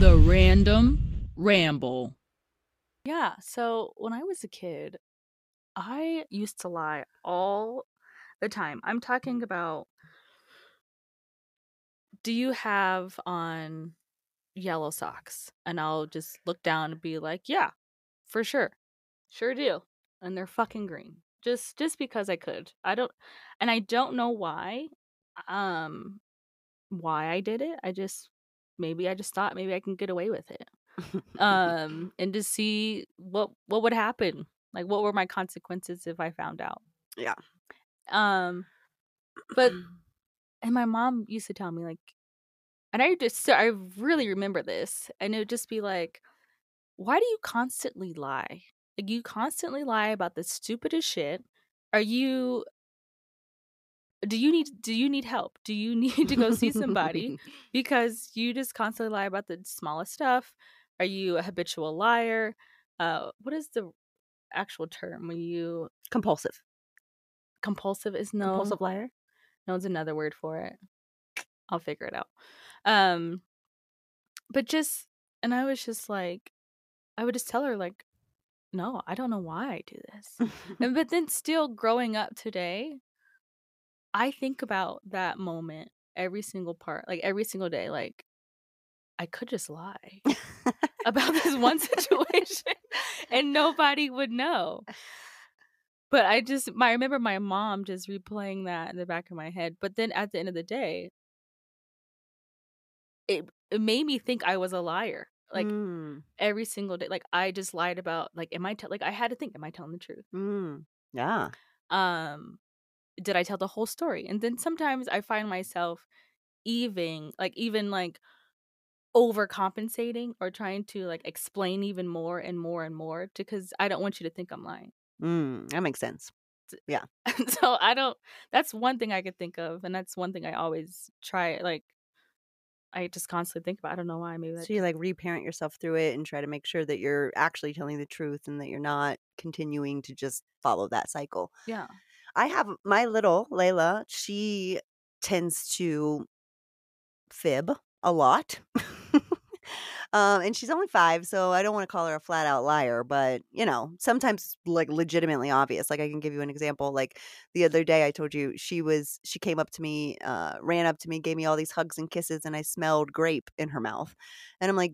The Random Ramble. Yeah. So when I was a kid, I used to lie all the time. I'm talking about do you have on yellow socks? And I'll just look down and be like, yeah, for sure. Sure do. And they're fucking green. Just just because I could. I don't and I don't know why um why I did it. I just maybe I just thought maybe I can get away with it. Um and to see what what would happen. Like what were my consequences if I found out. Yeah. Um but and my mom used to tell me like and I just so I really remember this and it would just be like why do you constantly lie? Like you constantly lie about the stupidest shit. Are you do you need do you need help? Do you need to go see somebody because you just constantly lie about the smallest stuff? Are you a habitual liar? Uh what is the actual term when you Compulsive. compulsive is no Compulsive liar. no it's another word for it. I'll figure it out. Um but just and I was just like I would just tell her like no, I don't know why I do this. and but then still growing up today, I think about that moment every single part, like every single day like I could just lie about this one situation and nobody would know. But I just I remember my mom just replaying that in the back of my head. But then at the end of the day, it it made me think I was a liar. Like Mm, every single day. Like I just lied about like am I tell like I had to think, am I telling the truth? mm. Yeah. Um did I tell the whole story? And then sometimes I find myself even like even like overcompensating or trying to like explain even more and more and more because I don't want you to think I'm lying. Mm, that makes sense. Yeah. so I don't that's one thing I could think of and that's one thing I always try like I just constantly think about. I don't know why maybe that's So you like reparent yourself through it and try to make sure that you're actually telling the truth and that you're not continuing to just follow that cycle. yeah. I have my little Layla, she tends to fib a lot. um, and she's only five, so I don't want to call her a flat out liar, but you know, sometimes like legitimately obvious. Like I can give you an example. Like the other day I told you she was she came up to me, uh, ran up to me, gave me all these hugs and kisses, and I smelled grape in her mouth. And I'm like,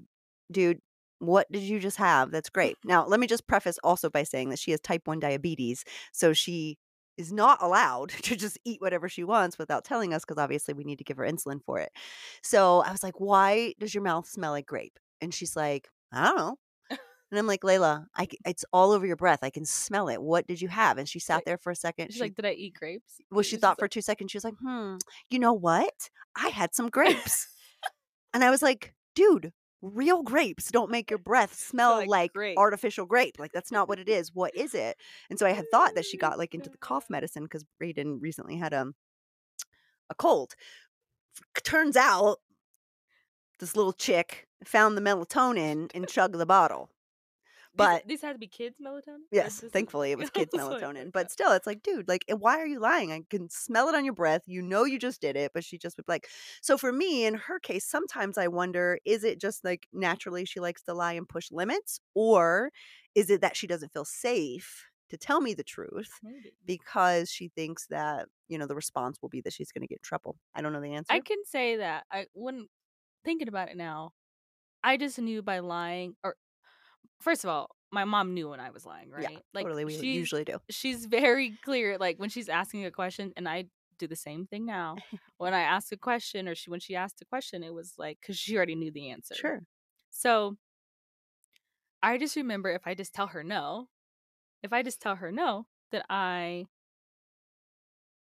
dude, what did you just have? That's great. Now, let me just preface also by saying that she has type 1 diabetes. So she is not allowed to just eat whatever she wants without telling us because obviously we need to give her insulin for it. So I was like, why does your mouth smell like grape? And she's like, I don't know. And I'm like, Layla, I, it's all over your breath. I can smell it. What did you have? And she sat there for a second. She's She, like, did I eat grapes? well, she She's thought for two seconds. She was like, hmm, you know what? I had some grapes. and I was like, dude, real grapes don't make your breath smell like like, grape. artificial grape. Like, that's not what it is. What is it? And so I had thought that she got like into the cough medicine because Brayden recently had um, a cold. Turns out this little chick found the melatonin and chugged the bottle. These- But these, had to be kids melatonin. Yes, thankfully it was kids I was like, melatonin. "Oh, But still, it's like, dude, like, why are you lying? I can smell it on your breath. You know you just did it, but she just would like. So for me, in her case, sometimes I wonder: is it just like naturally she likes to lie and push limits, or is it that she doesn't feel safe to tell me the truth Maybe. because she thinks that you know the response will be that she's going to get in trouble? I don't know the answer. I can say that I when thinking about it now, I just knew by lying or first of all, my mom knew when I was lying, right? yeah, like totally. We she's, usually do. she's very clear. Like when she's asking a question, and I do the same thing now. when I ask a question, or she when she asked a question, it was like because she already knew the answer. Sure. So I just remember if I just tell her no, if I just tell her no, that I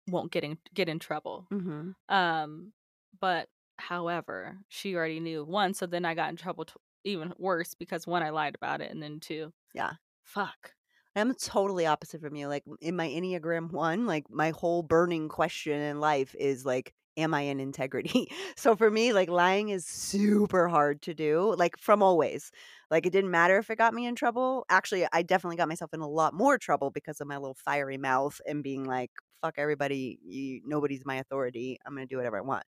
won't get in get in trouble. Mm-hmm. Um, but however, she already knew one, so then I got in trouble t- even worse because one, I lied about it, and then two, Yeah. fuck. I'm totally opposite from you. Like in my Enneagram one, like my whole burning question in life is like, am I in integrity? So for me, like lying is super hard to do, like from always. Like it didn't matter if it got me in trouble. Actually, I definitely got myself in a lot more trouble because of my little fiery mouth and being like, fuck everybody. You, nobody's my authority. I'm going to do whatever I want.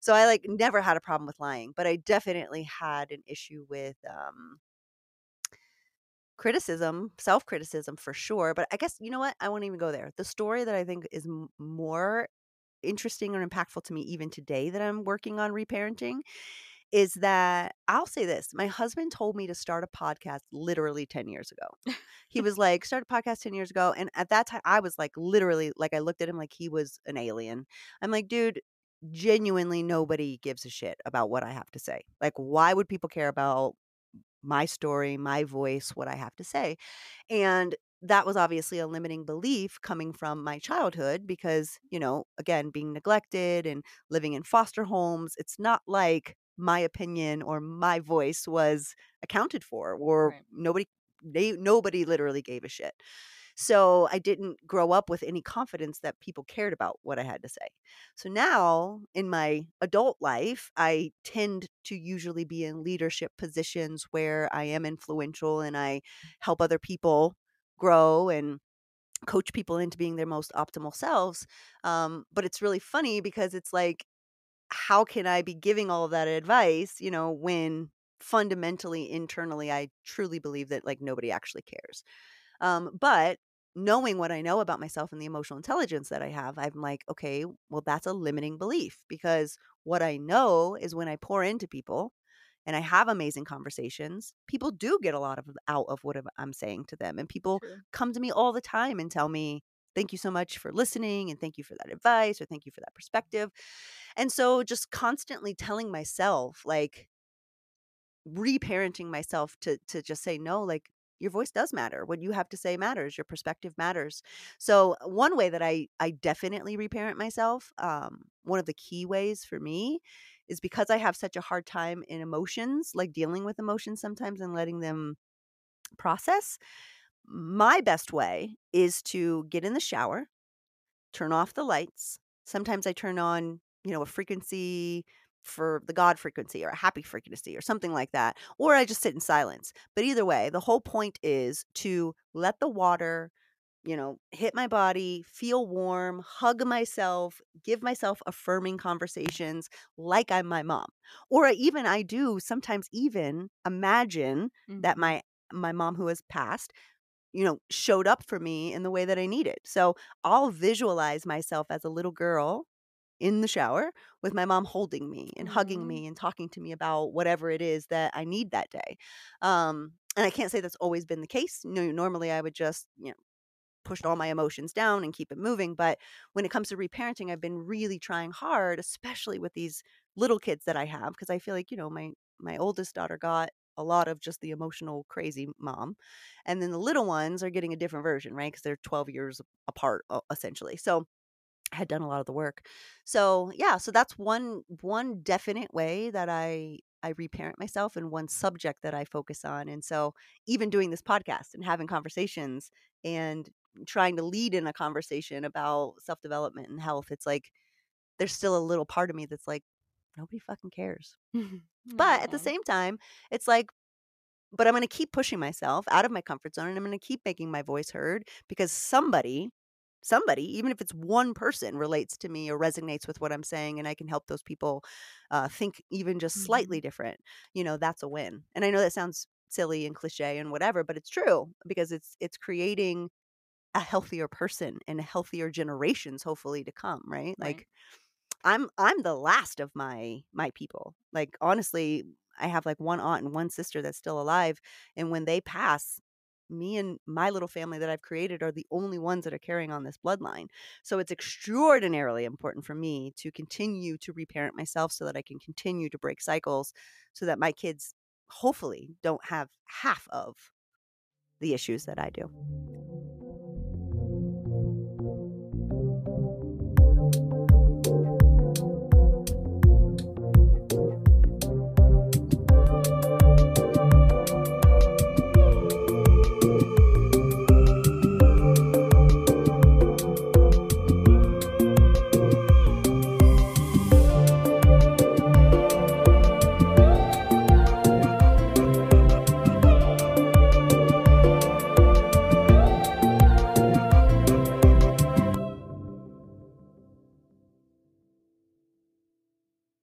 So I like never had a problem with lying, but I definitely had an issue with um criticism, self criticism for sure. But I guess, you know what? I won't even go there. The story that I think is m- more interesting or impactful to me even today that I'm working on reparenting is that I'll say this my husband told me to start a podcast literally 10 years ago. He was like, start a podcast 10 years ago. And at that time, I was like, literally, like, I looked at him like he was an alien. I'm like, dude, genuinely nobody gives a shit about what I have to say. Like, why would people care about my story, my voice, what I have to say? And that was obviously a limiting belief coming from my childhood because, you know, again, being neglected and living in foster homes, it's not like my opinion or my voice was accounted for or Right. nobody they nobody literally gave a shit. So I didn't grow up with any confidence that people cared about what I had to say. So now in my adult life, I tend to usually be in leadership positions where I am influential and I help other people grow and coach people into being their most optimal selves. Um, but it's really funny because it's like, how can I be giving all of that advice, you know, when fundamentally, internally, I truly believe that like nobody actually cares. Um, but knowing what I know about myself and the emotional intelligence that I have, I'm like, okay, well, that's a limiting belief because what I know is when I pour into people and I have amazing conversations, people do get a lot of out of what I'm- saying to them. And people True. come to me all the time and tell me, thank you so much for listening and thank you for that advice or thank you for that perspective. And so just constantly telling myself, like, reparenting myself to to just say no like your voice does matter. What you have to say matters. Your perspective matters. So one way that i i definitely reparent myself um one of the key ways for me is because i have such a hard time in emotions like dealing with emotions sometimes and letting them process my best way is to get in the shower turn off the lights. Sometimes I turn on, you know, a frequency for the God frequency or a happy frequency or something like that. Or I just sit in silence. But either way, the whole point is to let the water, you know, hit my body, feel warm, hug myself, give myself affirming conversations like I'm my mom. Or I even I do sometimes even imagine that Mhm. my my mom who has passed you know, showed up for me in the way that I needed. So I'll visualize myself as a little girl in the shower with my mom holding me and hugging Aw. me and talking to me about whatever it is that I need that day. Um, and I can't say that's always been the case. You No, normally I would just, you know, push all my emotions down and keep it moving. But when it comes to reparenting, I've been really trying hard, especially with these little kids that I have, because I feel like, you know, my my oldest daughter got a lot of just the emotional crazy mom. And then the little ones are getting a different version, right? Because they're 12 years apart essentially. So I had done a lot of the work. So yeah, so that's one one definite way that I I reparent myself and one subject that I focus on. And so even doing this podcast and having conversations and trying to lead in a conversation about self-development and health, it's like there's still a little part of me that's like nobody fucking cares. But at the same time, it's like but I'm going to keep pushing myself out of my comfort zone and I'm going to keep making my voice heard because somebody somebody even if it's one person relates to me or resonates with what I'm saying and I can help those people uh, think even just slightly Mhm. different you know that's a win and I know that sounds silly and cliche and whatever but it's true because it's it's creating a healthier person and healthier generations hopefully to come right Right. like I'm I'm the last of my my people. Like honestly, I have like one aunt and one sister that's still alive and when they pass, me and my little family that I've created are the only ones that are carrying on this bloodline. So it's extraordinarily important for me to continue to reparent myself so that I can continue to break cycles so that my kids hopefully don't have half of the issues that I do.